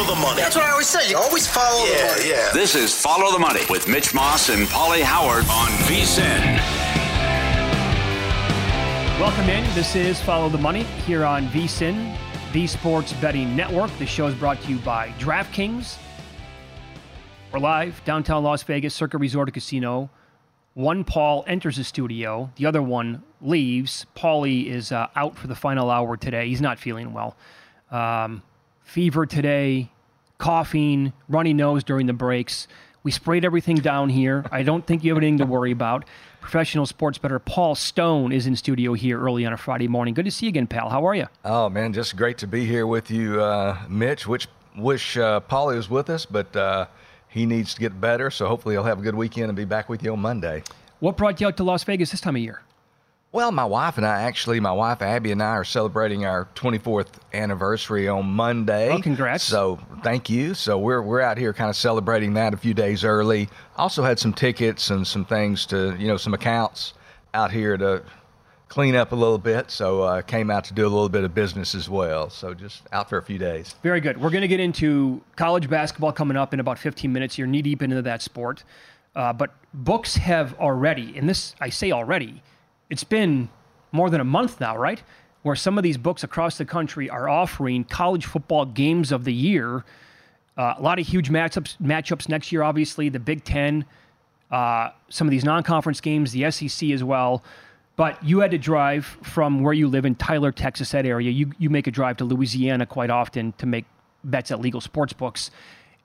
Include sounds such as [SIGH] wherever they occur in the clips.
Follow the, money. That's what I always say. You always follow yeah, the money. Yeah. This is Follow the Money with Mitch Moss and Paulie Howard on VSIN. Welcome in. This is Follow the Money here on VSIN, the Sports Betting Network. The show is brought to you by DraftKings. We're live downtown Las Vegas, Circa Resort and Casino. One Paul enters the studio, the other one leaves. Paulie is uh, out for the final hour today. He's not feeling well. Um, fever today, coughing, runny nose during the breaks. We sprayed everything down here. I don't think you have anything to worry about. Professional sports bettor Paul Stone is in studio here early on a Friday morning. Good to see you again, pal. How are you? Oh man, just great to be here with you, uh, Mitch. Which wish uh, Paulie was with us, but uh, he needs to get better. So hopefully he'll have a good weekend and be back with you on Monday. What brought you out to Las Vegas this time of year? Well, my wife and I actually, my wife Abby and I are celebrating our 24th anniversary on Monday. Oh, congrats! So thank you. So we're we're out here kind of celebrating that a few days early. Also had some tickets and some things to you know some accounts out here to clean up a little bit. So uh, came out to do a little bit of business as well. So just out for a few days. Very good. We're going to get into college basketball coming up in about 15 minutes. You're knee deep into that sport, uh, but books have already, and this I say already it's been more than a month now, right? Where some of these books across the country are offering college football games of the year. Uh, a lot of huge matchups matchups next year, obviously, the Big Ten, uh, some of these non conference games, the SEC as well. But you had to drive from where you live in Tyler, Texas, that area. You, you make a drive to Louisiana quite often to make bets at legal sports books.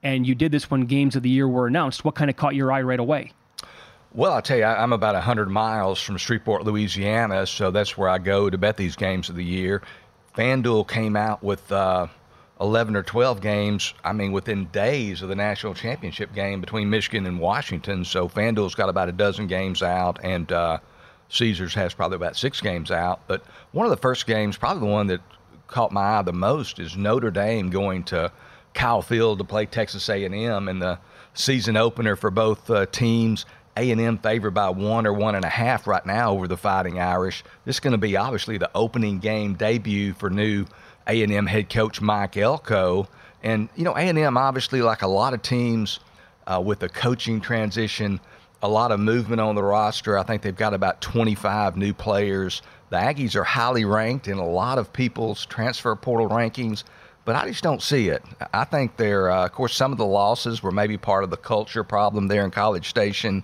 And you did this when games of the year were announced. What kind of caught your eye right away? Well, I'll tell you, I'm about 100 miles from Shreveport, Louisiana, so that's where I go to bet these games of the year. FanDuel came out with uh, 11 or 12 games, I mean, within days of the national championship game between Michigan and Washington. So FanDuel's got about a dozen games out, and uh, Caesars has probably about six games out. But one of the first games, probably the one that caught my eye the most, is Notre Dame going to Kyle Field to play Texas A&M in the season opener for both uh, teams. A&M favored by one or one and a half right now over the Fighting Irish. This is going to be obviously the opening game debut for new A&M head coach Mike Elko. And, you know, A&M obviously, like a lot of teams uh, with the coaching transition, a lot of movement on the roster. I think they've got about 25 new players. The Aggies are highly ranked in a lot of people's transfer portal rankings, but I just don't see it. I think they're, uh, of course, some of the losses were maybe part of the culture problem there in College Station,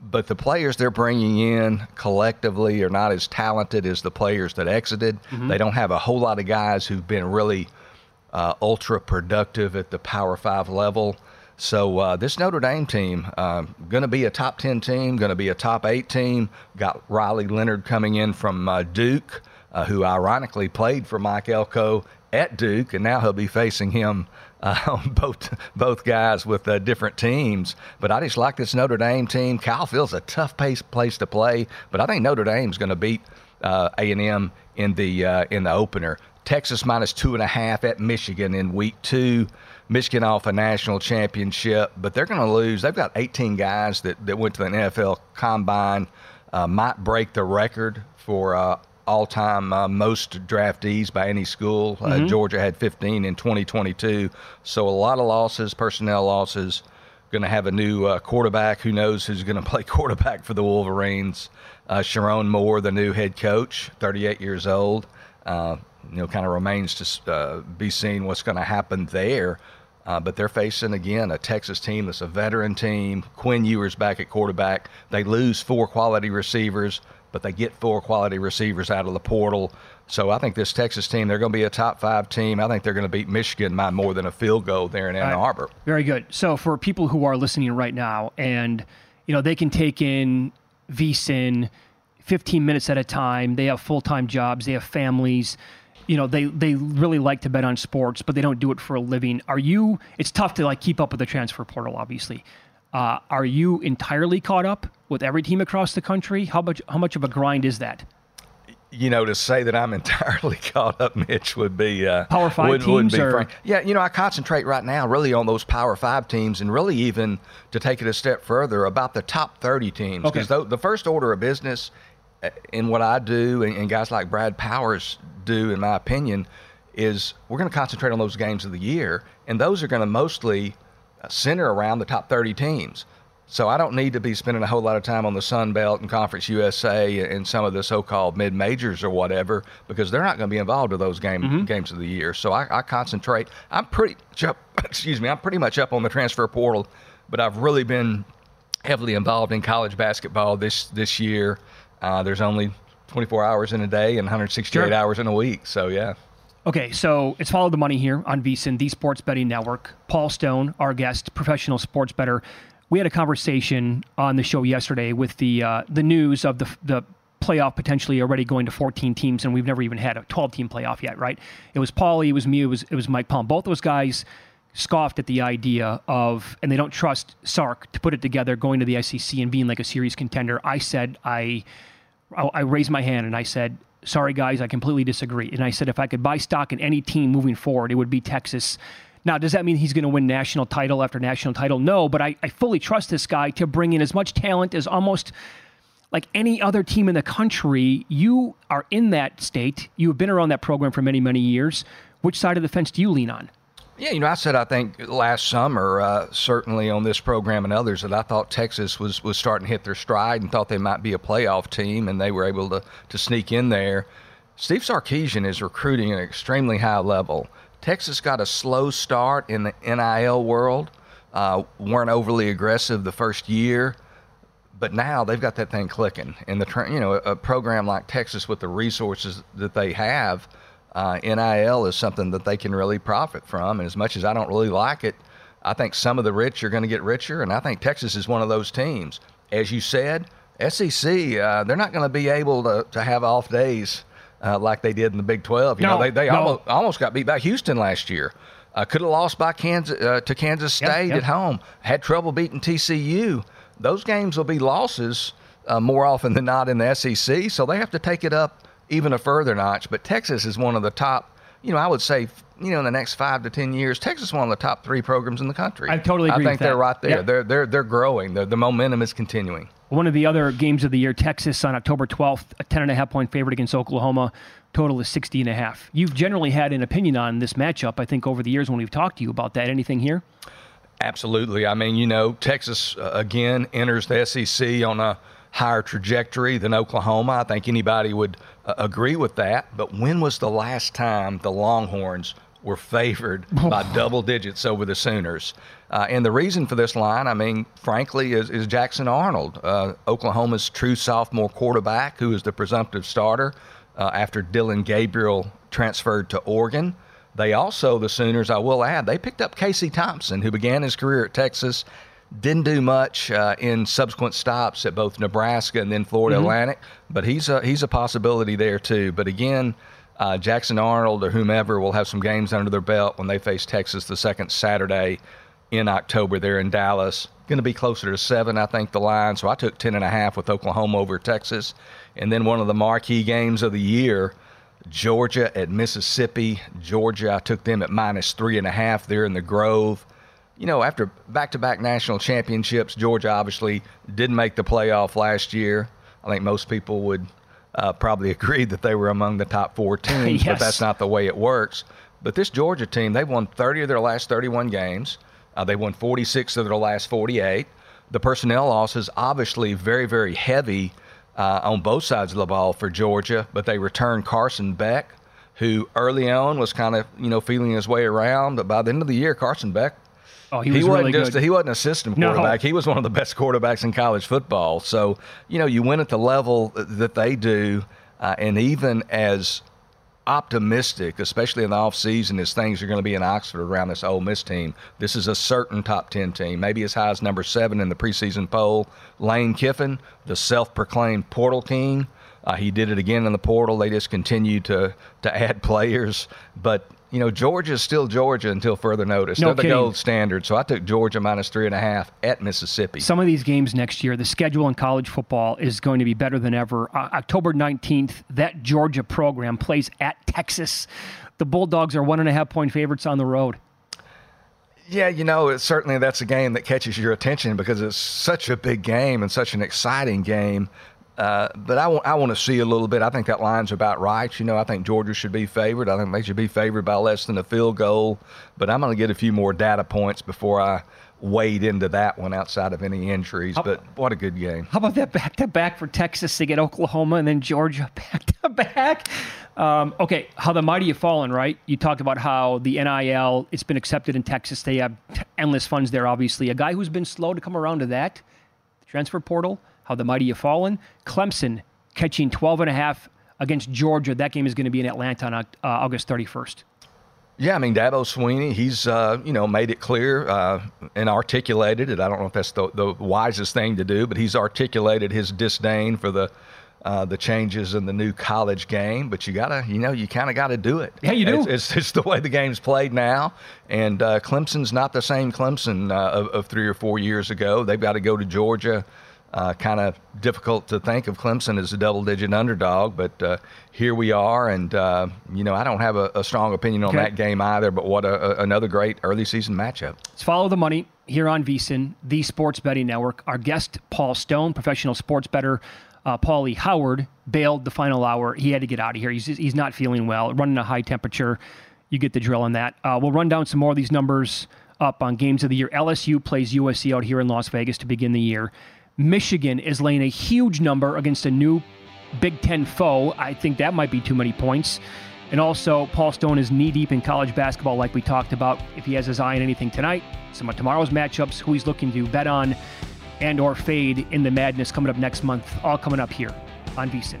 but the players they're bringing in collectively are not as talented as the players that exited. Mm-hmm. They don't have a whole lot of guys who've been really uh, ultra productive at the Power Five level. So uh, this Notre Dame team uh, going to be a top ten team, going to be a top eight team. Got Riley Leonard coming in from uh, Duke, uh, who ironically played for Mike Elko at Duke, and now he'll be facing him. Uh, [LAUGHS] both both guys with uh, different teams, but I just like this Notre Dame team. Kyle Field's a tough pace, place to play, but I think Notre Dame's going to beat uh, A&M in the uh, in the opener. Texas minus two and a half at Michigan in week two. Michigan off a national championship, but they're going to lose. They've got 18 guys that, that went to the NFL combine, uh, might break the record for uh, all time uh, most draftees by any school. Uh, mm-hmm. Georgia had 15 in 2022. So a lot of losses, personnel losses. Going to have a new uh, quarterback. Who knows who's going [LAUGHS] to play quarterback for the Wolverines? Uh, Sherrone Moore, the new head coach, 38 years old. Uh, you know, kind of remains to uh, be seen what's going to happen there. Uh, but they're facing again a Texas team that's a veteran team. Quinn Ewers back at quarterback. They lose four quality receivers, but they get four quality receivers out of the portal. So I think this Texas team, they're going to be a top five team. I think they're going to beat Michigan by more than a field goal there in Ann right. Arbor. Very good. So for people who are listening right now, and you know they can take in VSIN 15 minutes at a time. They have full time jobs. They have families you know they they really like to bet on sports, but they don't do it for a living. Are you? It's tough to like keep up with the transfer portal, obviously. Uh, are you entirely caught up with every team across the country? How much how much of a grind is that? you know, to say that I'm [LAUGHS] entirely caught up, Mitch, would be uh, Power Five would, teams. Or... Yeah, you know, I concentrate right now really on those Power Five teams, and really even to take it a step further about the top 30 teams. Because okay. the, the, first order of business uh, in what I do, and, and guys like Brad Powers do, in my opinion, is we're going to concentrate on those games of the year, and those are going to mostly center around the top 30 teams. So I don't need to be spending a whole lot of time on the Sun Belt and Conference USA and some of the so-called mid majors or whatever because they're not going to be involved with those game, mm-hmm. games of the year. So I, I concentrate. I'm pretty up, [LAUGHS] excuse me. I'm pretty much up on the transfer portal, but I've really been heavily involved in college basketball this this year. Uh, there's only 24 hours in a day and 168 sure. hours in a week. So, yeah. Okay, so it's Follow the Money here on VSIN, the Sports Betting Network. Paul Stone, our guest, professional sports better. We had a conversation on the show yesterday with the uh, the news of the the playoff potentially already going to 14 teams, and we've never even had a 12 team playoff yet, right? It was Paulie, it was me, it was it was Mike Palm. Both those guys scoffed at the idea of, and they don't trust Sark to put it together, going to the SEC and being like a serious contender. I said I I raised my hand and I said, sorry guys, I completely disagree. And I said if I could buy stock in any team moving forward, it would be Texas. Now, does that mean he's going to win national title after national title? No, but I, I fully trust this guy to bring in as much talent as almost like any other team in the country. You are in that state. You have been around that program for many, many years. Which side of the fence do you lean on? Yeah, you know, I said I think last summer, uh, certainly on this program and others, that I thought Texas was was starting to hit their stride and thought they might be a playoff team, and they were able to to sneak in there. Steve Sarkisian is recruiting at an extremely high level. Texas got a slow start in the NIL world, uh, weren't overly aggressive the first year, but now they've got that thing clicking. And the you know a program like Texas with the resources that they have uh, NIL is something that they can really profit from. And as much as I don't really like it, I think some of the rich are going to get richer, and I think Texas is one of those teams. As you said, SEC, uh, they're not going to be able to, to have off days uh, like they did in the Big 12. You no, know, they, they no. almost, almost got beat by Houston last year. Uh, could have lost by Kansas uh, to Kansas State yep, yep. at home. Had trouble beating TCU. Those games will be losses uh, more often than not in the SEC, so they have to take it up even a further notch. But Texas is one of the top, you know, I would say, you know, in the next five to ten years, Texas is one of the top three programs in the country. I totally agree. I think they're right there. They're they're they're growing. The, the momentum is continuing. One of the other games of the year, Texas on October 12th, a 10 and a half point favorite against Oklahoma. Total is 60 and a half. You've generally had an opinion on this matchup, I think, over the years when we've talked to you about that. Anything here? Absolutely. I mean, you know, Texas uh, again enters the SEC on a higher trajectory than Oklahoma. I think anybody would uh, agree with that. But when was the last time the Longhorns were favored [LAUGHS] by double digits over the Sooners? Uh, and the reason for this line, I mean, frankly, is, is Jackson Arnold, uh, Oklahoma's true sophomore quarterback, who is the presumptive starter uh, after Dillon Gabriel transferred to Oregon. They also, the Sooners, I will add, they picked up Casey Thompson, who began his career at Texas didn't do much uh, in subsequent stops at both Nebraska and then Florida mm-hmm. Atlantic, but he's a, he's a possibility there too. But again, uh, Jackson Arnold or whomever will have some games under their belt when they face Texas the second Saturday. in October there in Dallas. Going to be closer to seven, I think, the line. So I took 10 and a half with Oklahoma over Texas. And then one of the marquee games of the year, Georgia at Mississippi. Georgia, I took them at minus three and a half there in the Grove. You know, after back to back national championships, Georgia obviously didn't make the playoff last year. I think most people would uh, probably [LAUGHS] agree that they were among the top four [LAUGHS] teams, yes. but that's not the way it works. But this Georgia team, they've won 30 of their last 31 games. Uh, they won 46 of their last 48. The personnel loss is obviously very, very heavy uh, on both sides of the ball for Georgia, but they returned Carson Beck, who early on was kind of you know feeling his way around, but by the end of the year, Carson Beck. Oh, he, was wasn't really just good. he wasn't a system No. quarterback. He was one of the best quarterbacks in college football. So you know you win at the level that they do, uh, and even as optimistic, especially in the offseason, as things are going to be in Oxford around this Ole Miss team. This is a certain top 10 team, maybe as high as number seven in the preseason poll. Lane Kiffin, the self proclaimed portal king. Uh, he did it again in the portal. They just continue to, to add players. But, you know, Georgia is still Georgia until further notice. No They're the gold standard. So I took Georgia minus three and a half at Mississippi. Some of these games next year, the schedule in college football is going to be better than ever. Uh, October 19th, that Georgia program plays at Texas. The Bulldogs are one and a half point favorites on the road. Yeah, you know, it's, certainly that's a game that catches your attention because it's such a big game and such an exciting game. Uh, but I want I want to see a little bit. I think that line's about right. You know, I think Georgia should be favored. I think they should be favored by less than a field goal. But I'm going to get a few more data points before I wade into that one outside of any injuries. But what a good game. How about that back to back for Texas to get Oklahoma and then Georgia [LAUGHS] back to back? Um, okay, how the mighty have fallen, right? You talked about how the NIL, it's been accepted in Texas. They have endless funds there, obviously. A guy who's been slow to come around to that, transfer portal, how the mighty have fallen. Clemson catching 12 and a half against Georgia. That game is going to be in Atlanta on uh, August 31st. Yeah, I mean Dabo Swinney, he's uh, you know made it clear uh, and articulated it. I don't know if that's the, the wisest thing to do, but he's articulated his disdain for the uh, the changes in the new college game. But you gotta, you know, you kind of got to do it. Yeah, you do. It's, it's, it's the way the game's played now, and uh, Clemson's not the same Clemson uh, of, of three or four years ago. They've got to go to Georgia. Uh, kind of difficult to think of Clemson as a double-digit underdog, but uh, here we are, and uh, you know I don't have a, a strong opinion on Okay. that game either. But what a, a, another great early season matchup. Let's follow the money here on VSIN, the Sports Betting Network. Our guest, Paul Stone, professional sports bettor. Uh, Paulie Howard bailed the final hour. He had to get out of here. He's, he's not feeling well, running a high temperature. You get the drill on that. Uh, we'll run down some more of these numbers up on games of the year. LSU plays USC out here in Las Vegas to begin the year. Michigan is laying a huge number against a new Big Ten foe. I think that might be too many points. And also, Paul Stone is knee deep in college basketball, like we talked about. If he has his eye on anything tonight, some of tomorrow's matchups, who he's looking to bet on and or fade in the madness coming up next month, all coming up here on VSIN.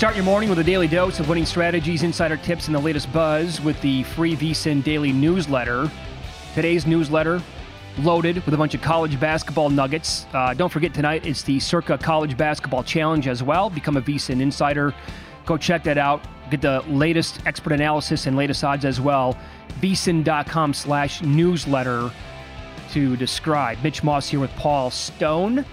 Start your morning with a daily dose of winning strategies, insider tips, and the latest buzz with the free VSIN daily newsletter. Today's newsletter loaded with a bunch of college basketball nuggets. Uh, don't forget tonight it's the Circa College Basketball Challenge as well. Become a VSIN insider. Go check that out. Get the latest expert analysis and latest odds as well. VSIN.com slash newsletter to describe. Mitch Moss here with Paul Stone,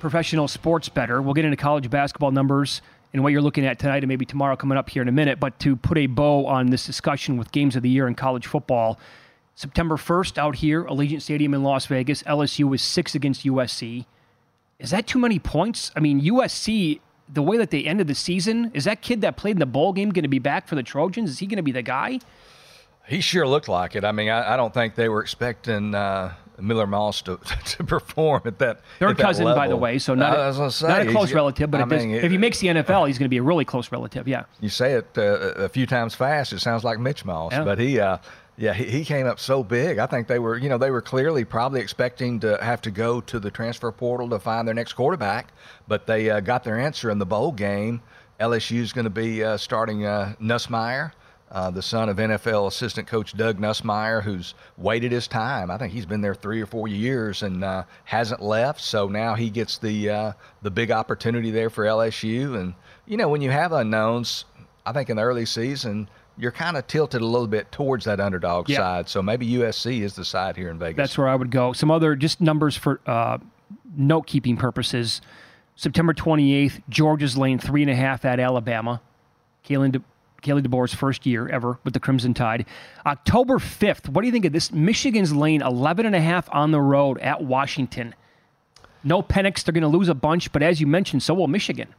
professional sports better. We'll get into college basketball numbers and what you're looking at tonight and maybe tomorrow coming up here in a minute. But to put a bow on this discussion with games of the year in college football, September 1st out here, Allegiant Stadium in Las Vegas, LSU is six against USC. Is that too many points? I mean, USC, the way that they ended the season, is that kid that played in the bowl game going to be back for the Trojans? Is he going to be the guy? He sure looked like it. I mean, I, I don't think they were expecting uh, Miller Moss [LAUGHS] to, to perform at that. Third at that cousin, level. by the way, so not, a, say, not a close relative, but I if, this- mean, if he makes the NFL, he's going to be a really close relative. Yeah. You say it uh, a few times fast, it sounds like Mitch Moss, Yeah. but he, uh, yeah, he, he came up so big. I think they were, you know, they were clearly probably expecting to have to go to the transfer portal to find their next quarterback, but they uh, got their answer in the bowl game. LSU is going to be uh, starting uh, Nussmeier. Uh, the son of NFL assistant coach Doug Nussmeier, who's waited his time. I think he's been there three or four years and uh, hasn't left. So now he gets the uh, the big opportunity there for LSU. And you know, when you have unknowns, I think in the early season you're kind of tilted a little bit towards that underdog Yeah. side. So maybe USC is the side here in Vegas. That's where I would go. Some other just numbers for uh, note keeping purposes. September 28th, Georgia's laying three and a half at Alabama. Kalen, De- Kalen DeBoer's first year ever with the Crimson Tide. October 5th, what do you think of this? Michigan's laying 11 and a half on the road at Washington. No Penix, they're going to lose a bunch, but as you mentioned, so will Michigan.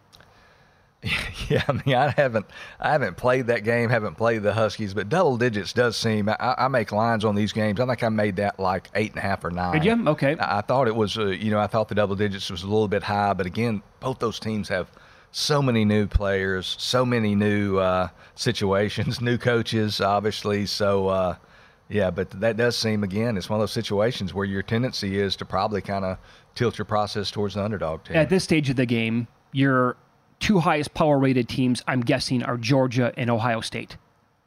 [LAUGHS] Yeah, I mean, I haven't, I haven't played that game, haven't played the Huskies, but double digits does seem. I, I make lines on these games. I think I made that like eight and a half or nine. Did you? Okay. I, I thought it was, uh, you know, I thought the double digits was a little bit high, but again, both those teams have so many new players, so many new uh, situations, [LAUGHS] new coaches, obviously. So, uh, yeah, but that does seem again, it's one of those situations where your tendency is to probably kind of tilt your process towards the underdog team. At this stage of the game, your two highest power rated teams, I'm guessing, are Georgia and Ohio State.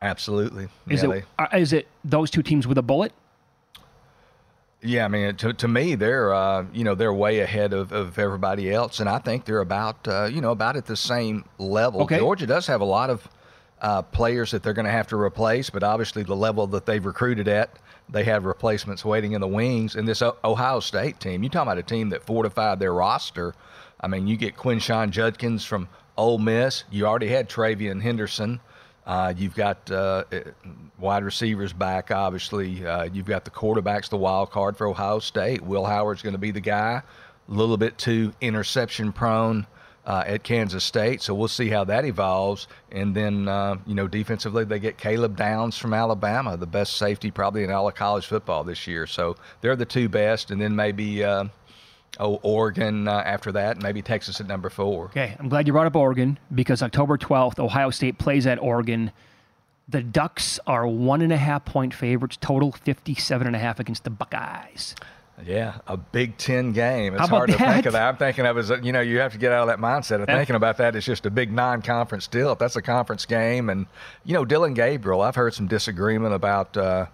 Absolutely. Is yeah, it uh, is it those two teams with a bullet? Yeah, I mean, to, to me, they're uh, you know they're way ahead of, of everybody else, and I think they're about uh, you know about at the same level. Okay. Georgia does have a lot of uh, players that they're going to have to replace, but obviously the level that they've recruited at, they have replacements waiting in the wings. And this O- Ohio State team, you talking about a team that fortified their roster. I mean, you get Quinshon Judkins from Ole Miss. You already had TreVeyon Henderson. Uh, you've got uh, uh, wide receivers back, obviously. Uh, you've got the quarterbacks, the wild card for Ohio State. Will Howard's going to be the guy. A little bit too interception prone uh, at Kansas State, so we'll see how that evolves. And then, uh, you know, defensively, they get Caleb Downs from Alabama, the best safety probably in all of college football this year. So they're the two best, and then maybe. Oh, Oregon uh, after that, maybe Texas at number four. Okay, I'm glad you brought up Oregon because October 12th, Ohio State plays at Oregon. The Ducks are one and a half point favorites, total 57 and a half against the Buckeyes. Yeah, a Big Ten game. It's How about hard to think that? of that. I'm thinking of as you know you have to get out of that mindset of Yeah. thinking about that. It's just a big non-conference deal. If that's a conference game, and you know Dillon Gabriel, I've heard some disagreement about uh,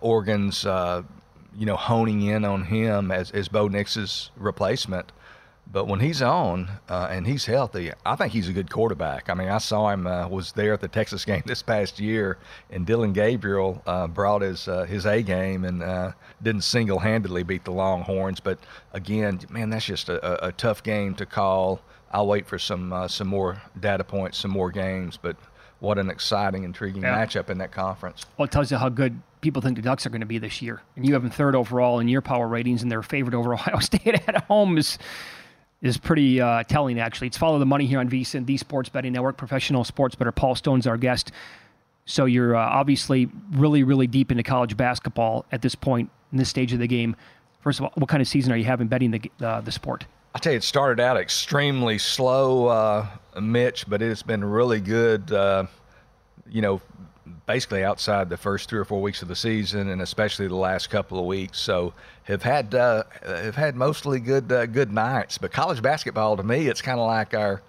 Oregon's uh, you know honing in on him as as Bo Nix's replacement. But when he's on uh, and he's healthy, I think he's a good quarterback. I mean, I saw him uh, was there at the Texas [LAUGHS] game this past year, and Dillon Gabriel uh, brought his uh, his A game and uh, didn't single handedly beat the Longhorns. But again, man, that's just a, a, tough game to call. I'll wait for some uh, some more data points, some more games. But what an exciting, intriguing Yeah. matchup in that conference. Well, it tells you how good people think the Ducks are going to be this year. And you have them third overall in your power ratings, and they're favored over [LAUGHS] Ohio State at home is is pretty uh, telling, actually. It's Follow the Money here on VSIN, the Sports Betting Network. Professional sports better Paul Stone's our guest. So you're uh, obviously really, really deep into college basketball at this point in this stage of the game. First of all, what kind of season are you having betting the uh, the sport? I tell you, it started out extremely slow, uh, Mitch, but it's been really good. Uh, you know, basically outside the first three or four weeks of the season, and especially the last couple of weeks. So have had uh, have had mostly good uh, good nights. But college basketball to me, it's kind of like our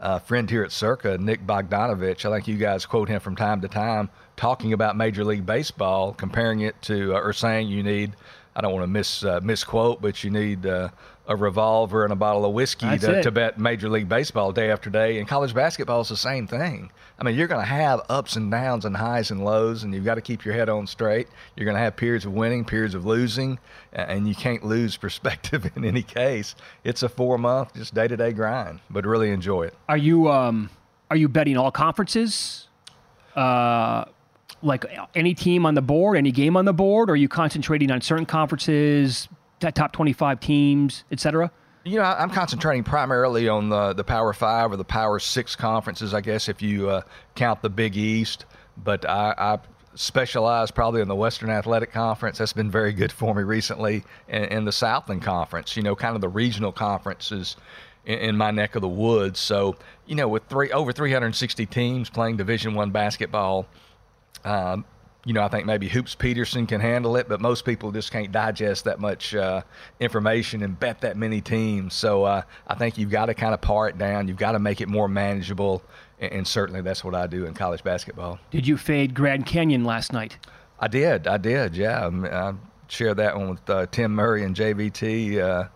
uh, friend here at Circa, Nick Bogdanovich. I think you guys quote him from time to time talking about Major League Baseball, comparing it to uh, or saying you need. I don't want to mis uh, misquote, but you need uh, a revolver and a bottle of whiskey to, to bet Major League Baseball day after day. And college basketball is the same thing. I mean, you're going to have ups and downs and highs and lows, and you've got to keep your head on straight. You're going to have periods of winning, periods of losing, and you can't lose [LAUGHS] perspective in any case. It's a four month, just day to day grind, but really enjoy it. Are you um, are you betting all conferences? Uh, like any team on the board, any game on the board, or are you concentrating on certain conferences, top twenty-five teams, etc.? You know, I'm concentrating primarily on the the Power Five or the Power Six conferences, I guess, if you uh, count the Big East. But I, I specialize probably in the Western Athletic Conference. That's been very good for me recently, and, and the Southland Conference. You know, kind of the regional conferences in, in my neck of the woods. So, you know, with three over 360 teams playing Division One basketball. Um, you know, I think maybe Hoops Peterson can handle it, but most people just can't digest that much uh, information and bet that many teams. So uh, I think you've got to kind of par it down. You've got to make it more manageable, and, and certainly that's what I do in college basketball. Did you fade Grand Canyon last night? I did, I did, yeah. Um, I shared that one with uh, Tim Murray and JVT uh,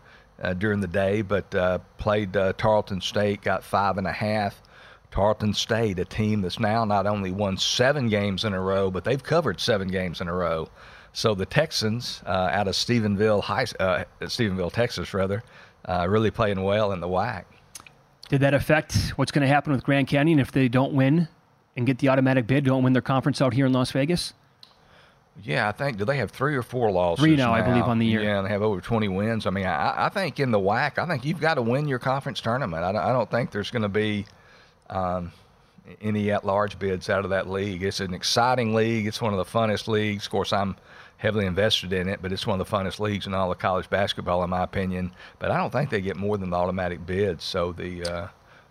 uh, during the day, but uh, played uh, Tarleton State, got five and a half. Tarleton State, a team that's now not only won seven games in a row, but they've covered seven games in a row. So the Texans uh, out of Stephenville, High, uh, Stephenville, Texas, rather, uh, really playing well in the WAC. Did that affect what's going to happen with Grand Canyon if they don't win and get the automatic bid, don't win their conference out here in Las Vegas? Yeah, I think do they have three or four losses? Three now, I believe, on the year. Yeah, and they have over 20 wins. I mean, I, I think in the WAC, I think you've got to win your conference tournament. I, don't- I don't think there's going to be um, any at-large bids out of that league. It's an exciting league. It's one of the funnest leagues. Of course, I'm heavily invested in it, but it's one of the funnest leagues in all of college basketball, in my opinion. But I don't think they get more than the automatic bids. So the uh,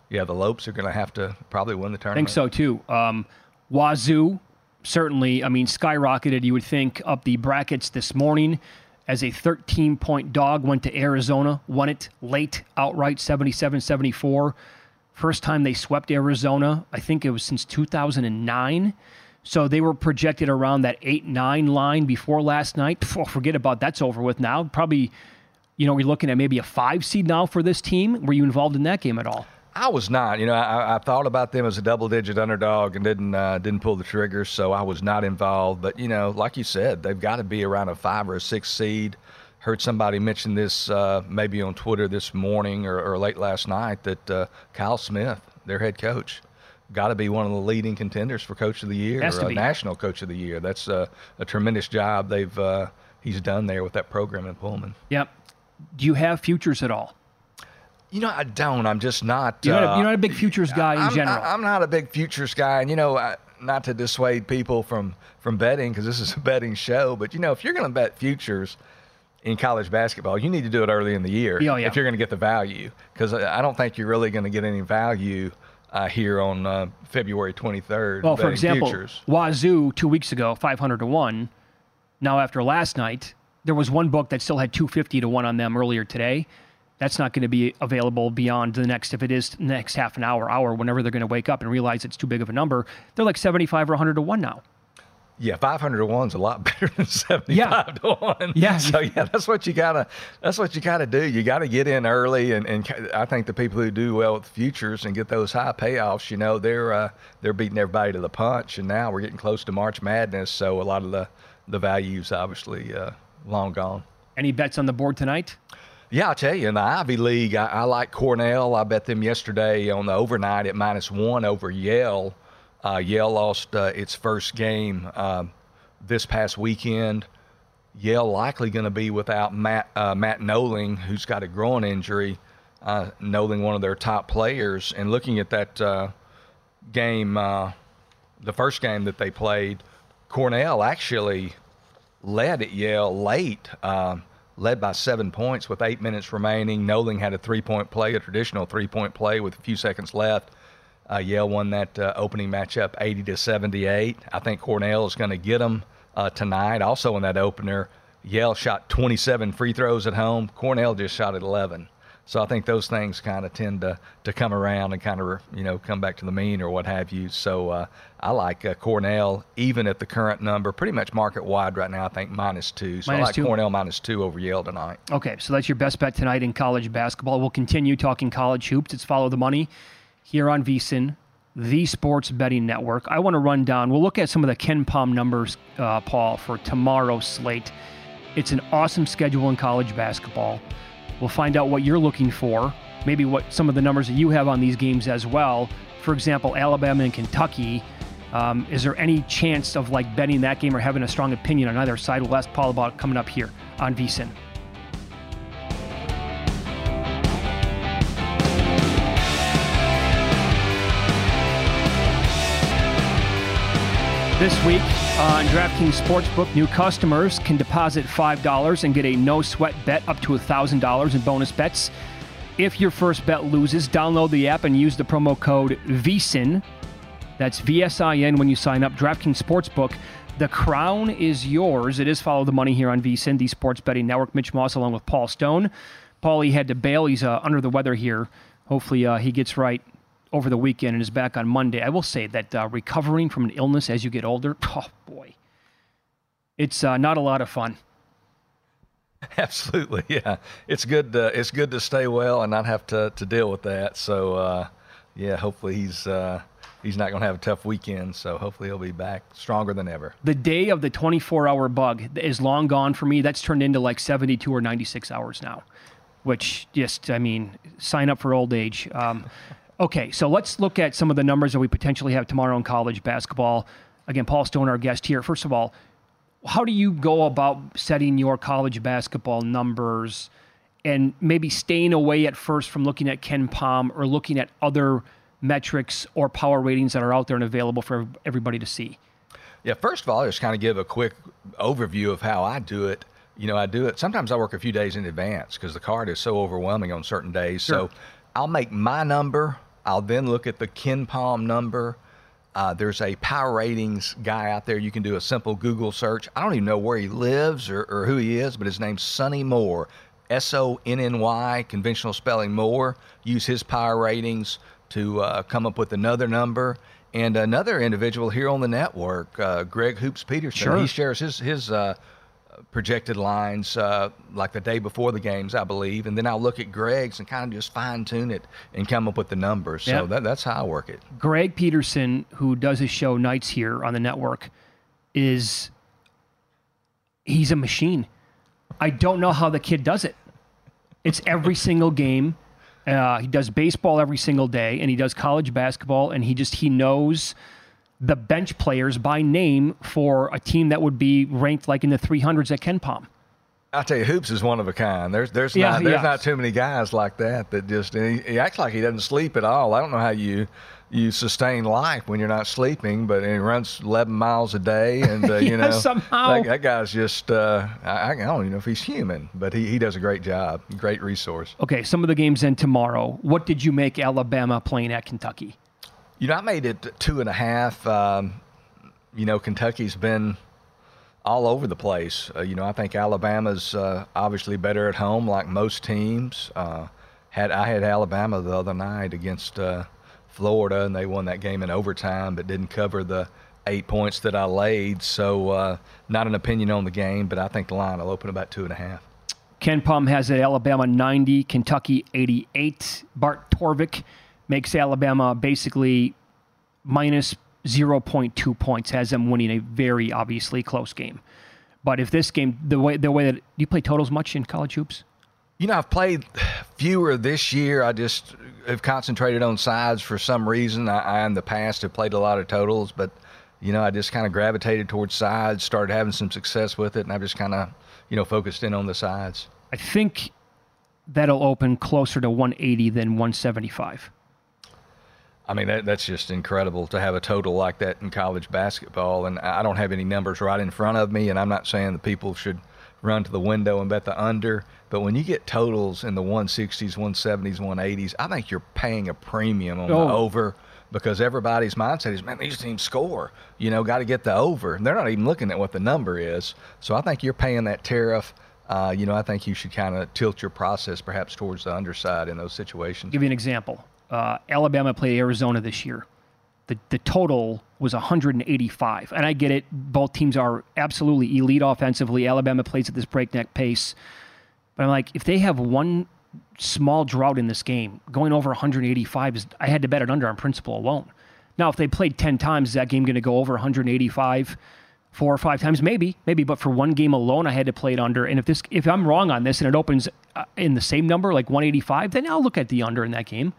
yeah, the Lopes are going to have to probably win the tournament. I think so too. Um, Wazoo certainly, I mean, skyrocketed. You would think up the brackets this morning as a 13 point dog. Went to Arizona, won it late outright, 77 74. First time they swept Arizona, I think it was since 2009. So they were projected around that 8 9 line before last night. Forget about that's over with now. Probably, you know, we're looking at maybe a five seed now for this team. Were you involved in that game at all? I was not. You know, I, I thought about them as a double-digit underdog and didn't uh, didn't pull the trigger, so I was not involved. But you know, like you said, they've got to be around a five or a six seed. Heard somebody mention this uh, maybe on Twitter this morning or, or late last night that uh, Kyle Smith, their head coach, got to be one of the leading contenders for Coach of the Year Has or be. National Coach of the Year. That's uh, a tremendous job they've uh, he's done there with that program in Pullman. Yep. Do you have futures at all? You know, I don't. I'm just not. You're, not, a, uh, you're not a big futures guy in I'm, general. I, am not a big futures guy, and you know, I, not to dissuade people from from betting because this is a betting show. But you know, if you're going to bet futures in college basketball, you need to do it early in the year Yeah, yeah. if you're going to get the value. Because I don't think you're really going to get any value uh, here on uh, February 23rd. well, for example, futures. Wazoo two weeks ago, 500 to one. Now after last night, there was one book that still had 250 to 1 on them earlier today. That's not going to be available beyond the next, if it is next half an hour, hour, whenever they're going to wake up and realize it's too big of a number. They're like 75 or 100 to 1 now. Yeah, 500 to 1's a lot [LAUGHS] better than 75 Yeah. to 1. Yeah. So yeah, that's what you got to that's what you got to do. You got to get in early and and I think the people who do well with futures and get those high payoffs, you know, they're uh, they're beating everybody to the punch and now we're getting close to March Madness, so a lot of the the values obviously uh, long gone. Any bets on the board tonight? Yeah, I'll tell you, in the Ivy League, I, I like Cornell. I bet them yesterday on the overnight at minus one over Yale. Uh, Yale lost uh, its first game um, this past weekend. Yale likely going to be without Matt uh, Matt Knowling, who's got a groin injury. Uh, Knowling, one of their top players, and looking at that uh, game, uh, the first game that they played, Cornell actually led at Yale late, um, led by seven points with eight minutes remaining. Knowling had a three point play, a traditional three point play with a few seconds left. Uh, Yale won that uh, opening matchup 80 to 78. I think Cornell is going to get them uh, tonight. Also in that opener, Yale shot 27 free throws at home. Cornell just shot at 11. So I think those things kind of tend to, to come around and kind of you know come back to the mean or what have you. So uh, I like uh, Cornell even at the current number, pretty much market wide right now. I think minus two. So Minus I like two. Cornell minus two over Yale tonight. Okay, so that's your best bet tonight in college basketball. We'll continue talking college hoops. It's Follow the Money here on VSIN, the Sports Betting Network. I want to run down, we'll look at some of the KenPom numbers, uh, Paul, for tomorrow's slate. It's an awesome schedule in college basketball. We'll find out what you're looking for, maybe what some of the numbers that you have on these games as well. For example, Alabama and Kentucky. Um, is there any chance of like betting that game or having a strong opinion on either side? We'll ask Paul about coming up here on VSIN. This week on DraftKings Sportsbook, new customers can deposit $5 and get a no sweat bet up to $1,000 in bonus bets. If your first bet loses, download the app and use the promo code VSIN. That's VSIN when you sign up. DraftKings Sportsbook. The crown is yours. It is Follow the Money here on VSIN, the Sports Betting Network. Mitch Moss along with Paul Stone. Paulie had to bail. He's uh, under the weather here. Hopefully, uh, he gets right over the weekend and is back on Monday. I will say that uh, recovering from an illness as you get older, [LAUGHS] oh boy, it's uh, not a lot of fun. [LAUGHS] Absolutely, [LAUGHS] yeah. It's good. To, it's good to stay well and not have to, to deal with that. So, uh, yeah, hopefully he's uh, he's not going to have a tough weekend. So hopefully he'll be back stronger than ever. The day of the 24 hour bug is long gone for me. That's turned into like 72 or 96 hours now, which just, I mean, sign up for old age. Um, okay, so let's look at some of the numbers that we potentially have tomorrow in college basketball. Again, Paul Stone, our guest here. First of all, how do you go about setting your college basketball numbers and maybe staying away at first from looking at KenPom or looking at other metrics or power ratings that are out there and available for everybody to see? Yeah, first of all, I'll just kind of give a quick overview of how I do it. You know, I do it. Sometimes I work a few days in advance because the card is so overwhelming on certain days. Sure. So I'll make my number. I'll then look at the KenPom number. Uh, there's a power ratings guy out there. You can do a simple Google search. I don't even know where he lives or, or who he is, but his name's Sonny Moore. S O N N Y, conventional spelling Moore. Use his power ratings to uh, come up with another number. And another individual here on the network, uh, Greg Hoops Peterson, Sure. he shares his his uh, projected lines uh, like the day before the games, I believe, and then I'll look at Greg's and kind of just fine tune it and come up with the numbers. So that, that's how I work it. Greg Peterson, who does his show nights here on the network, is he's a machine. I don't know how the kid does it. It's every [LAUGHS] single game. Uh, he does baseball every single day, and he does college basketball, and he just he knows the bench players by name for a team that would be ranked like in the 300s at KenPom. I tell you, hoops is one of a kind. There's there's Yeah, not there's yeah. not too many guys like that that just he, he acts like he doesn't sleep at all. I don't know how you you sustain life when you're not sleeping, but he runs 11 miles a day, and uh, [LAUGHS] you know somehow. that, that guy's just uh, I, I don't even know if he's human, but he, he does a great job. Great resource. Okay, some of the games then tomorrow. What did you make Alabama playing at Kentucky? You know, I made it two and a half. Um, you know, Kentucky's been all over the place. Uh, you know, I think Alabama's uh, obviously better at home, like most teams. Uh, had I had Alabama the other night against uh, Florida, and they won that game in overtime, but didn't cover the eight points that I laid. So, uh, not an opinion on the game, but I think the line will open about two and a half. KenPom has it Alabama 90, Kentucky 88. Bart Torvik makes Alabama basically minus 0.2 points, has them winning a very obviously close game. But if this game, the way the way that you play totals much in college hoops, you know, I've played fewer this year. I just have concentrated on sides for some reason. I, I in the past have played a lot of totals, but you know, I just kind of gravitated towards sides, started having some success with it, and I've just kind of, you know, focused in on the sides. I think that'll open closer to 180 than 175. I mean, that, that's just incredible to have a total like that in college basketball. And I don't have any numbers right in front of me, and I'm not saying that people should run to the window and bet the under. But when you get totals in the 160s, 170s, 180s, I think you're paying a premium on oh. the over because everybody's mindset is, man, these teams score. You know, got to get the over. And they're not even looking at what the number is. So I think you're paying that tariff. Uh, you know, I think you should kind of tilt your process perhaps towards the underside in those situations. Give you an example uh, Alabama played Arizona this year. The, the total was 185. And I get it. Both teams are absolutely elite offensively. Alabama plays at this breakneck pace. But I'm like, if they have one small drought in this game, going over 185 is, I had to bet it under on principle alone. Now, if they played 10 times, is that game going to go over 185 four or five times? Maybe, maybe. But for one game alone, I had to play it under. And if this, if I'm wrong on this and it opens uh, in the same number, like 185, then I'll look at the under in that game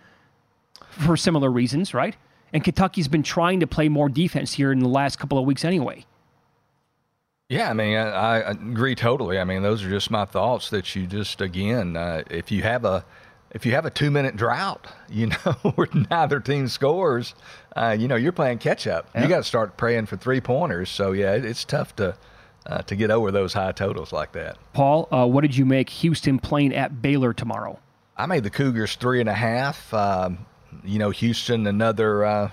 for similar reasons, right? And Kentucky's been trying to play more defense here in the last couple of weeks anyway. Yeah, I mean, I, I agree totally. I mean, those are just my thoughts. That you just again, uh, if you have a if you have a two minute drought, [LAUGHS] you know, where neither team scores, uh, you know, you're playing catch up. Yeah. You got to start praying for three pointers. So yeah, it, it's tough to uh, to get over those high totals like that. Paul, uh, what did you make Houston playing at Baylor tomorrow? I made the Cougars three and a half. Um, you know, Houston, another uh,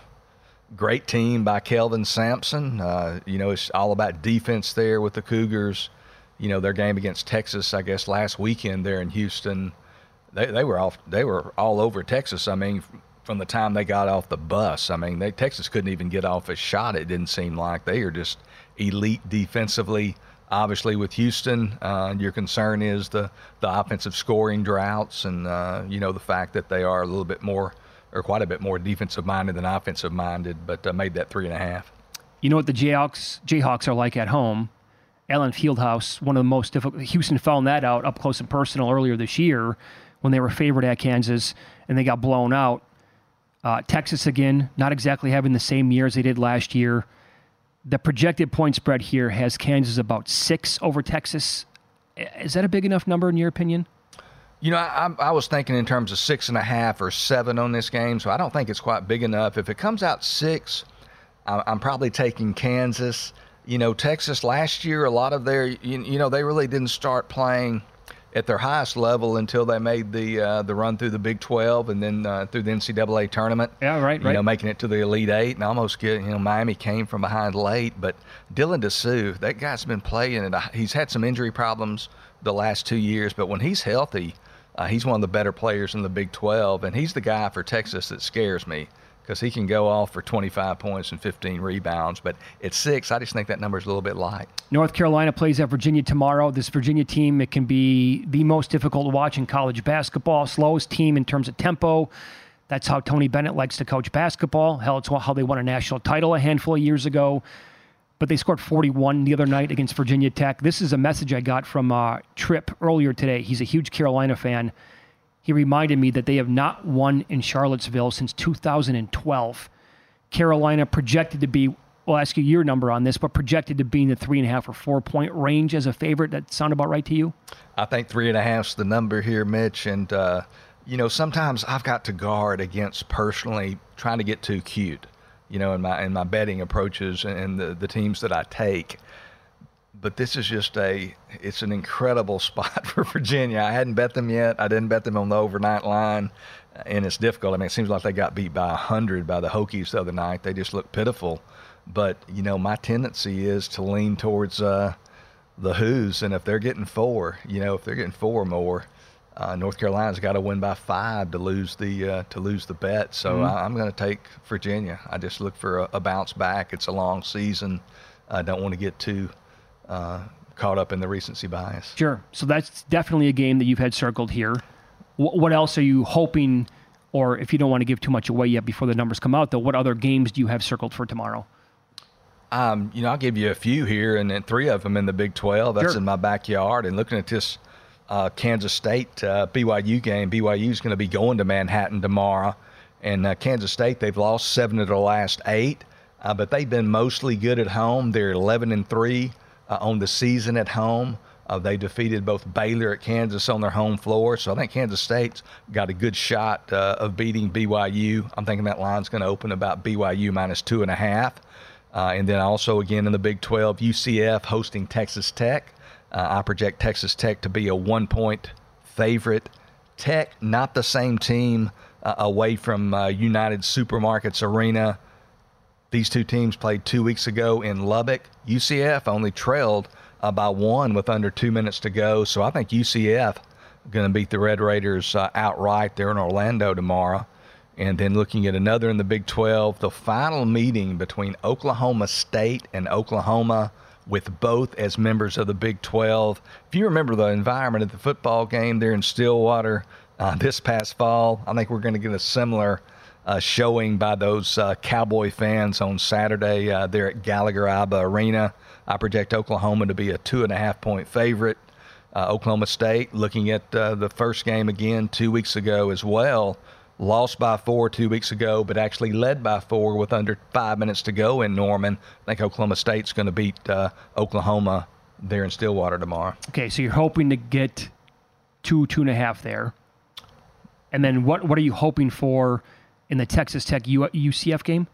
great team by Kelvin Sampson. Uh, you know, it's all about defense there with the Cougars. You know, their game against Texas, I guess, last weekend there in Houston, they, they were off. They were all over Texas. I mean, from the time they got off the bus, I mean, they, Texas couldn't even get off a shot. It didn't seem like they are just elite defensively. Obviously, with Houston, uh, your concern is the the offensive scoring droughts, and uh, you know the fact that they are a little bit more or quite a bit more defensive minded than offensive minded, but uh, made that three and a half. You know what the Jayhawks Jayhawks are like at home. Allen Fieldhouse, one of the most difficult. Houston found that out up close and personal earlier this year when they were favored at Kansas and they got blown out. Uh, Texas again, not exactly having the same year as they did last year. The projected point spread here has Kansas about six over Texas. Is that a big enough number in your opinion? You know, I, I, was thinking in terms of six and a half or seven on this game, so I don't think it's quite big enough. If it comes out six, I'm probably taking Kansas. You know, Texas last year, a lot of their, you, you know, they really didn't start playing at their highest level until they made the uh, the run through the Big 12 and then uh, through the NCAA tournament. Yeah, right, you right. know, making it to the Elite Eight and almost get, you know, Miami came from behind late. But Dylan Disu, that guy's been playing, and he's had some injury problems the last two years, but when he's healthy – uh, he's one of the better players in the Big 12, and he's the guy for Texas that scares me because he can go off for 25 points and 15 rebounds. But at six, I just think that number is a little bit light. North Carolina plays at Virginia tomorrow. This Virginia team, it can be the most difficult to watch in college basketball, slowest team in terms of tempo. That's how Tony Bennett likes to coach basketball. Hell, it's how they won a national title a handful of years ago but they scored 41 the other night against Virginia Tech. This is a message I got from uh, Trip earlier today. He's a huge Carolina fan. He reminded me that they have not won in Charlottesville since 2012. Carolina projected to be, I'll ask you your number on this, but projected to be in the three and a half or four point range as a favorite. That sound about right to you? I think three and a half's the number here, Mitch. And, uh, you know, sometimes I've got to guard against personally trying to get too cute you know, in my in my betting approaches and the the teams that I take. But this is just a it's an incredible [LAUGHS] spot for Virginia. I hadn't bet them yet. I didn't bet them on the overnight line, and it's difficult. I mean, it seems like they got beat by hundred by the Hokies the other night. They just look pitiful. But you know, my tendency is to lean towards. Uh, the Hoos, and if they're getting four, you know, if they're getting four or more, uh, North Carolina's got to win by five to lose the uh, to lose the bet. So Mhm. I, I'm going to take Virginia. I just look for a, a bounce back. It's a long season. I don't want to get too uh, caught up in the recency bias. Sure. So that's definitely a game that you've had circled here. Wh- what else are you hoping, or if you don't want to give too much away yet before the numbers come out, though, what other games do you have circled for tomorrow? Um, you know, I'll give you a few here, and then three of them in the Big 12. That's Sure. in my backyard. And looking at this uh, Kansas State uh, BYU game, BYU is going to be going to Manhattan tomorrow. And uh, Kansas State, they've lost seven of their last eight, uh, but they've been mostly good at home. They're 11 and three uh, on the season at home. Uh, they defeated both Baylor at Kansas on their home floor, so I think Kansas State's got a good shot of beating BYU. I'm thinking that line's going to open about BYU minus two and a half. And then also again in the Big 12, UCF hosting Texas Tech. Uh, I project Texas Tech to be a one-point favorite. Tech, not the same team uh, away from uh, United Supermarkets Arena. These two teams played two weeks ago in Lubbock. UCF only trailed uh, by one with under two minutes to go. So I think UCF going to beat the Red Raiders uh, outright. They're in Orlando tomorrow. And then looking at another in the Big 12, the final meeting between Oklahoma State and Oklahoma, with both as members of the Big 12. If you remember the environment at the football game there in Stillwater uh, this past fall, I think we're going to get a similar uh, showing by those uh, Cowboy fans on Saturday uh, there at Gallagher Iba Arena. I project Oklahoma to be a two and a half point favorite. Uh, Oklahoma State, looking at uh, the first game again two weeks ago as well, lost by four two weeks ago, but actually led by four with under five minutes to go in Norman. I think Oklahoma State's going to beat uh, Oklahoma there in Stillwater tomorrow. Okay, so you're hoping to get two, two and a half there. And then what, what are you hoping for in the Texas Tech UCF game?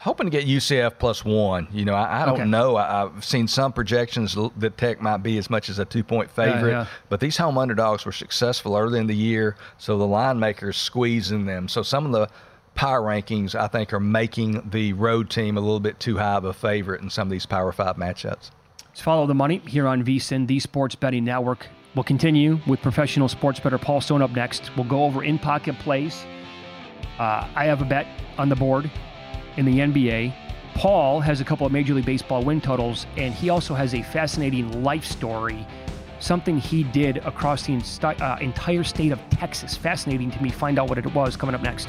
Hoping to get UCF plus one. You know, I, I don't Okay. know. I, I've seen some projections that Tech might be as much as a two point Yeah, favorite, yeah. but these home underdogs were successful early in the year, so the line makers squeezing them. So some of the power rankings, I think, are making the road team a little bit too high of a favorite in some of these Power Five matchups. Let's follow the money here on VSIN, the Sports Betting Network. We'll continue with professional sports bettor Paul Stone up next. We'll go over in pocket plays. Uh, I have a bet on the board in the NBA. Paul has a couple of Major League Baseball win totals, and he also has a fascinating life story, something he did across the uh, entire state of Texas. Fascinating to me. Find out what it was coming up next.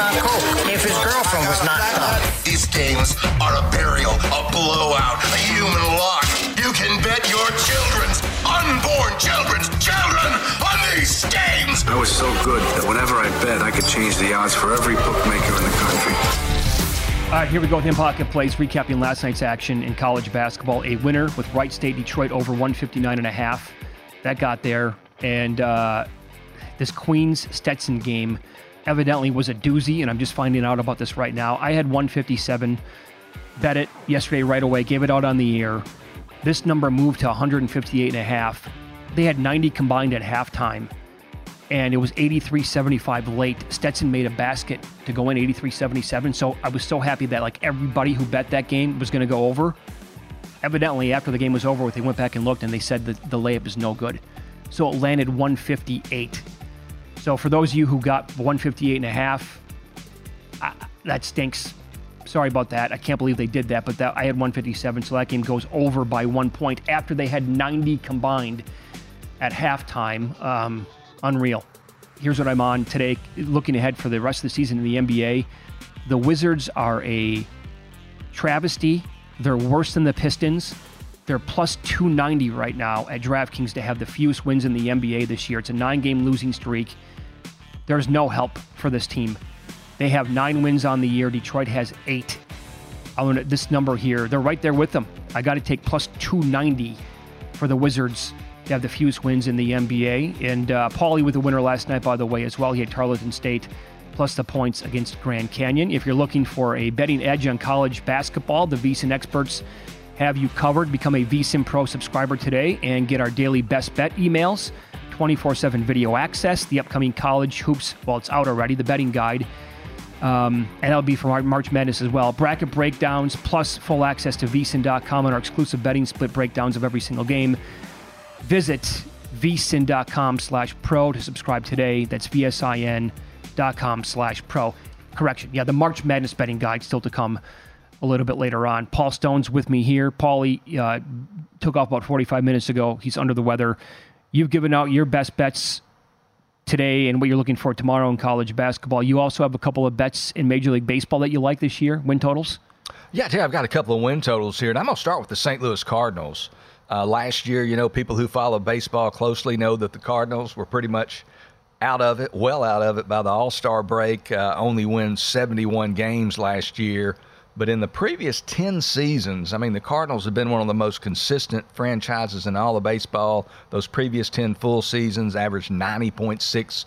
Quarterback was on coke if his girlfriend was not done. These games are a burial, a blowout, a human lock. You can bet your children's unborn children's children on these games. I was so good that whenever I bet, I could change the odds for every bookmaker in the country. All right, here we go with In Pocket Plays, recapping last night's action in college basketball. A winner with Wright State Detroit over 159 and a half. That got there. And uh, this Queens Stetson game evidently was a doozy, and I'm just finding out about this right now. I had 157, bet it yesterday right away, gave it out on the air. This number moved to 158 and a half. They had 90 combined at halftime, and it was 83-75 late. Stetson made a basket to go in 83-77. So I was so happy that like everybody who bet that game was going to go over. Evidently, after the game was over, they went back and looked, and they said that the layup is no good. So it landed 158. So for those of you who got 158 and a half, I, that stinks. Sorry about that. I can't believe they did that, but that I had 157, so that game goes over by one point after they had 90 combined at halftime. Um, unreal. Here's what I'm on today, looking ahead for the rest of the season in the NBA. The Wizards are a travesty. They're worse than the Pistons. They're plus 290 right now at DraftKings to have the fewest wins in the NBA this year. It's a nine game losing streak. There's no help for this team. They have nine wins on the year. Detroit has eight. I want this number here. They're right there with them. I got to take plus 290 for the Wizards They have the fewest wins in the NBA. And uh, Paulie with the winner last night, by the way, as well. He had Tarleton State plus the points against Grand Canyon. If you're looking for a betting edge on college basketball, the VSiN experts have you covered. Become a VSiN Pro subscriber today and get our daily best bet emails, 24 7 video access, the upcoming college hoops, well, it's out already, the betting guide. Um, and that'll be for March Madness as well. Bracket breakdowns plus full access to vsin.com and our exclusive betting split breakdowns of every single game. Visit vsin.com slash pro to subscribe today. That's vsin.com slash pro. Correction. Yeah, the March Madness betting guide still to come a little bit later on. Paul Stone's with me here. Paulie uh, took off about 45 minutes ago. He's under the weather. You've given out your best bets today and what you're looking for tomorrow in college basketball. You also have a couple of bets in Major League Baseball that you like this year, win totals? Yeah, I I've got a couple of win totals here, and I'm going to start with the St. Louis Cardinals. Uh, last year, you know, people who follow baseball closely know that the Cardinals were pretty much out of it, well out of it by the All Star break. Uh, only win 71 games last year. But in the previous 10 seasons, I mean, the Cardinals have been one of the most consistent franchises in all of baseball. Those previous 10 full seasons averaged 90.6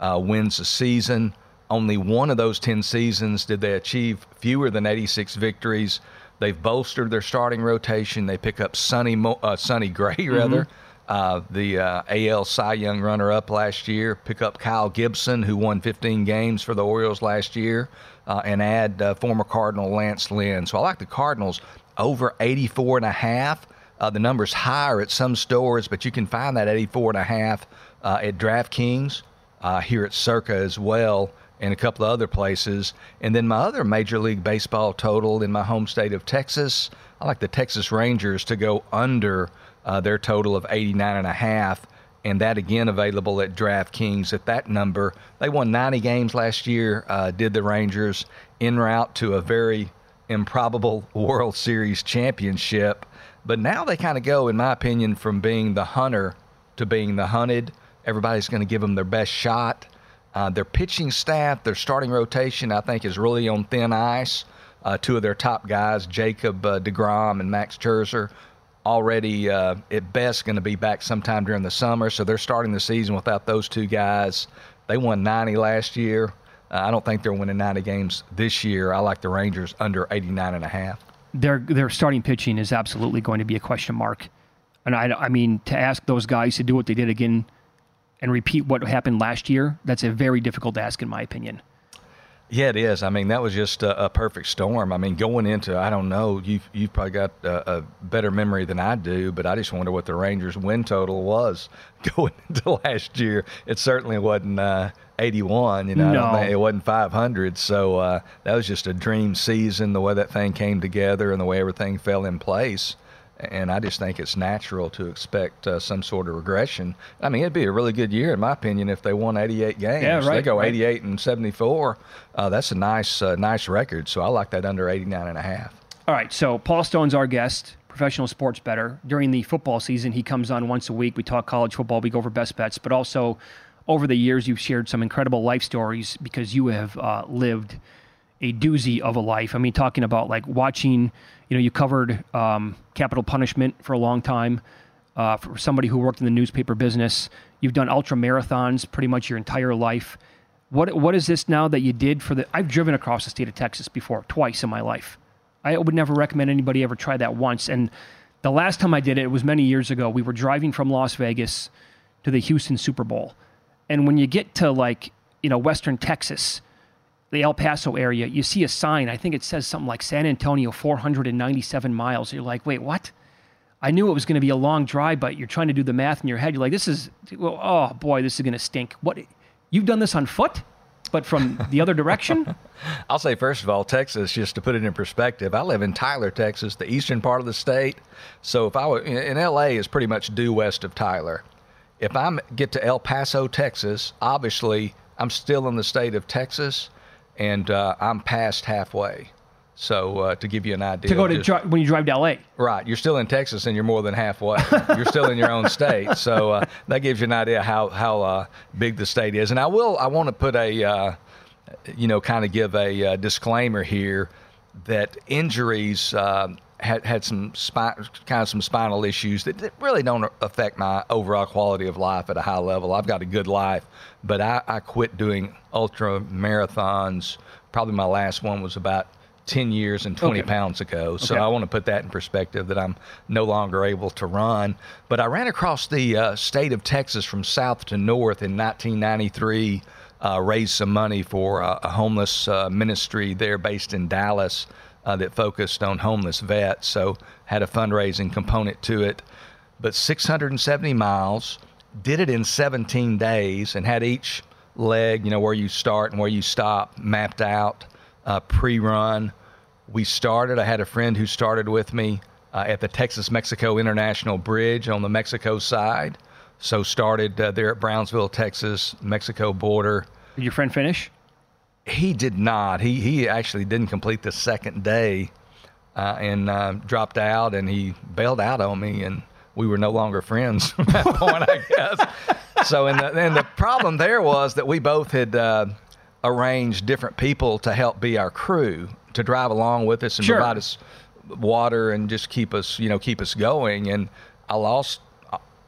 uh, wins a season. Only one of those 10 seasons did they achieve fewer than 86 victories. They've bolstered their starting rotation. They pick up Sonny, Mo- uh, Sonny Gray, [LAUGHS] rather, uh, the uh, AL Cy Young runner up last year. Pick up Kyle Gibson, who won 15 games for the Orioles last year, uh, and add uh, former Cardinal Lance Lynn. So I like the Cardinals over 84 and a half. Uh, the number's higher at some stores, but you can find that 84 and a half uh, at DraftKings, uh, here at Circa as well, and a couple of other places. And then my other Major League Baseball total in my home state of Texas, I like the Texas Rangers to go under uh, their total of 89 and a half. And that again available at DraftKings at that number. They won 90 games last year, uh, did the Rangers en route to a very improbable [LAUGHS] World Series championship. But now they kind of go, in my opinion, from being the hunter to being the hunted. Everybody's going to give them their best shot. Uh, their pitching staff, their starting rotation, I think, is really on thin ice. uh, two of their top guys, Jacob uh, DeGrom and Max Scherzer, already uh, at best going to be back sometime during the summer. So they're starting the season without those two guys. They won 90 last year. Uh, I don't think they're winning 90 games this year. I like the Rangers under 89 and a half. Their their starting pitching is absolutely going to be a question mark, and I I mean to ask those guys to do what they did again and repeat what happened last year, that's a very difficult ask in my opinion. Yeah, it is. I mean, that was just a, a, perfect storm. I mean, going into, I don't know, you've, you've probably got a, a, better memory than I do, but I just wonder what the Rangers' win total was [LAUGHS] going into last year. It certainly wasn't uh, 81, you know, no. it wasn't 500. So uh, that was just a dream season, the way that thing came together and the way everything fell in place and I just think it's natural to expect uh, some sort of regression. I mean, it'd be a really good year, in my opinion, if they won 88 games. Yeah, right. They go right. 88 and 74. Uh, that's a nice, uh, nice record. So I like that under 89 and a half. All right. So Paul Stone's our guest, professional sports better. During the football season, he comes on once a week. We talk college football. We go over best bets, but also over the years, you've shared some incredible life stories because you have uh, lived a doozy of a life. I mean, talking about like watching you know, you covered um, capital punishment for a long time. Uh, for somebody who worked in the newspaper business, you've done ultra marathons pretty much your entire life. What what is this now that you did for the? I've driven across the state of Texas before, twice in my life. I would never recommend anybody ever try that once. And the last time I did it, it was many years ago. We were driving from Las Vegas to the Houston Super Bowl, and when you get to like you know Western Texas, the El Paso area, you see a sign. I think it says something like San Antonio, 497 miles. You're like, wait, what? I knew it was going to be a long drive, but you're trying to do the math in your head. You're like, this is, oh boy, this is going to stink. What? You've done this on foot, but from the other direction? [LAUGHS] I'll say, first of all, Texas, just to put it in perspective, I live in Tyler, Texas, the eastern part of the state. So if I were in LA, is pretty much due west of Tyler. If I get to El Paso, Texas, obviously I'm still in the state of Texas and uh, I'm past halfway. So uh, to give you an idea, to go to just, dri- when you drive to LA, right? You're still in Texas, and you're more than halfway. [LAUGHS] you're still in your own state, so uh, that gives you an idea how how uh, big the state is. And I will, I want to put a, uh, you know, kind of give a uh, disclaimer here that injuries had had some spine, kind of some spinal issues that, that, really don't affect my overall quality of life at a high level. I've got a good life, but I, I quit doing ultra marathons. Probably my last one was about 10 years and 20 okay. pounds ago. So okay. I want to put that in perspective that I'm no longer able to run. But I ran across the uh, state of Texas from south to north in 1993, uh, raised some money for uh, a homeless uh, ministry there based in Dallas uh, that focused on homeless vets, so had a fundraising component to it. But 670 miles, did it in 17 days, and had each leg, you know, where you start and where you stop mapped out, uh, pre-run. We started. I had a friend who started with me uh, at the Texas Mexico International Bridge on the Mexico side. So started uh, there at Brownsville, Texas, Mexico border. Did your friend finish? He did not. He he actually didn't complete the second day, uh, and uh, dropped out, and he bailed out on me, and we were no longer friends [LAUGHS] from that [LAUGHS] point, I guess. So, and the, and the problem there was that we both had uh, arranged different people to help be our crew to drive along with us and sure. provide us water and just keep us, you know, keep us going. And I lost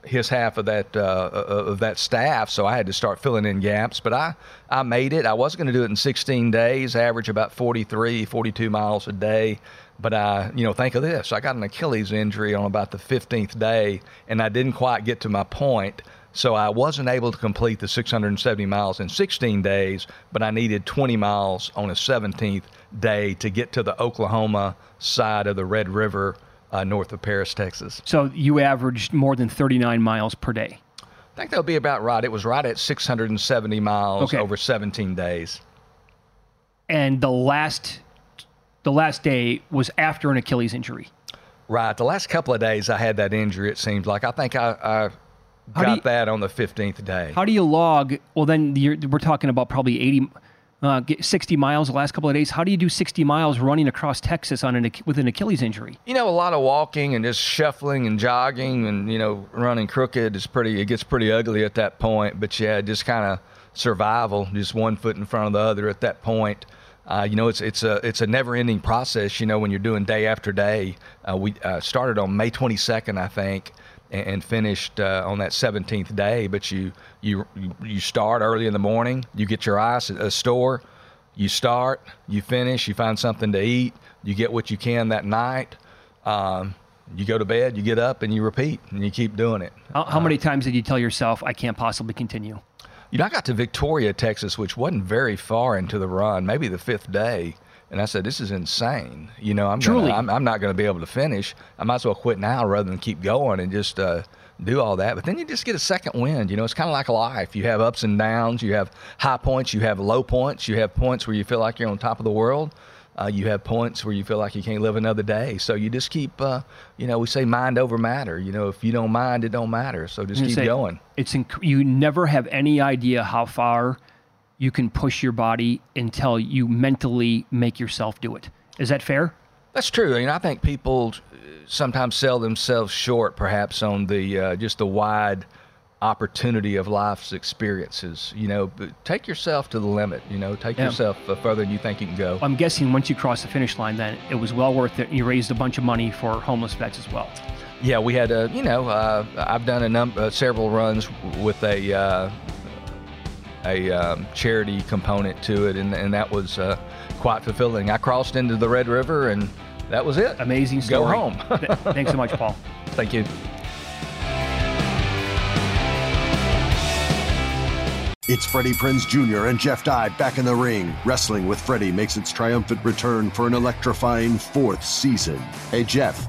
his half of that uh, of that staff, so I had to start filling in gaps. But I I made it. I was going to do it in 16 days, average about 43, 42 miles a day. But I, you know, think of this: I got an Achilles injury on about the 15th day, and I didn't quite get to my point. So I wasn't able to complete the 670 miles in 16 days, but I needed 20 miles on a 17th day to get to the Oklahoma side of the Red River uh, north of Paris, Texas. So you averaged more than 39 miles per day. I think that'll be about right. It was right at 670 miles okay. over 17 days. And the last, the last day was after an Achilles injury. Right. The last couple of days I had that injury. It seems like I think I, I got you, that on the 15th day. How do you log? Well, then we're talking about probably 80 uh, 60 miles the last couple of days. How do you do 60 miles running across Texas on an with an Achilles injury? You know, a lot of walking and just shuffling and jogging and you know running crooked is pretty. It gets pretty ugly at that point. But yeah, just kind of survival, just one foot in front of the other at that point. Uh, you know, it's it's a it's a never-ending process. You know, when you're doing day after day. Uh, we uh, started on May 22nd, I think, and, and finished uh, on that 17th day. But you you you start early in the morning. You get your ice at a store. You start. You finish. You find something to eat. You get what you can that night. Um, you go to bed. You get up and you repeat, and you keep doing it. How, how many times did you tell yourself, "I can't possibly continue"? You know, I got to Victoria, Texas, which wasn't very far into the run, maybe the fifth day. And I said, "This is insane. You know, I'm Truly. Gonna, I'm, I'm not going to be able to finish. I might as well quit now rather than keep going and just uh, do all that." But then you just get a second wind. You know, it's kind of like life. You have ups and downs. You have high points. You have low points. You have points where you feel like you're on top of the world. Uh, you have points where you feel like you can't live another day. So you just keep, uh, you know, we say mind over matter. You know, if you don't mind, it don't matter. So just keep say, going. It's inc- you never have any idea how far you can push your body until you mentally make yourself do it. Is that fair? That's true. You know, I think people uh, sometimes sell themselves short, perhaps, on the uh, just the wide opportunity of life's experiences. You know, but take yourself to the limit. You know, take Yeah. yourself uh, further than you think you can go. I'm guessing once you cross the finish line, then it was well worth it. You raised a bunch of money for homeless vets as well. Yeah, we had a, you know, uh, I've done a number, uh, several runs with a uh, a um, charity component to it, and, and that was uh, quite fulfilling. I crossed into the Red River, and that was it. Amazing story. Go story. home. Th- Thanks so much, Paul. [LAUGHS] Thank you. It's Freddie Prinze Jr. and Jeff Dye back in the ring. Wrestling with Freddie makes its triumphant return for an electrifying fourth season. Hey, Jeff,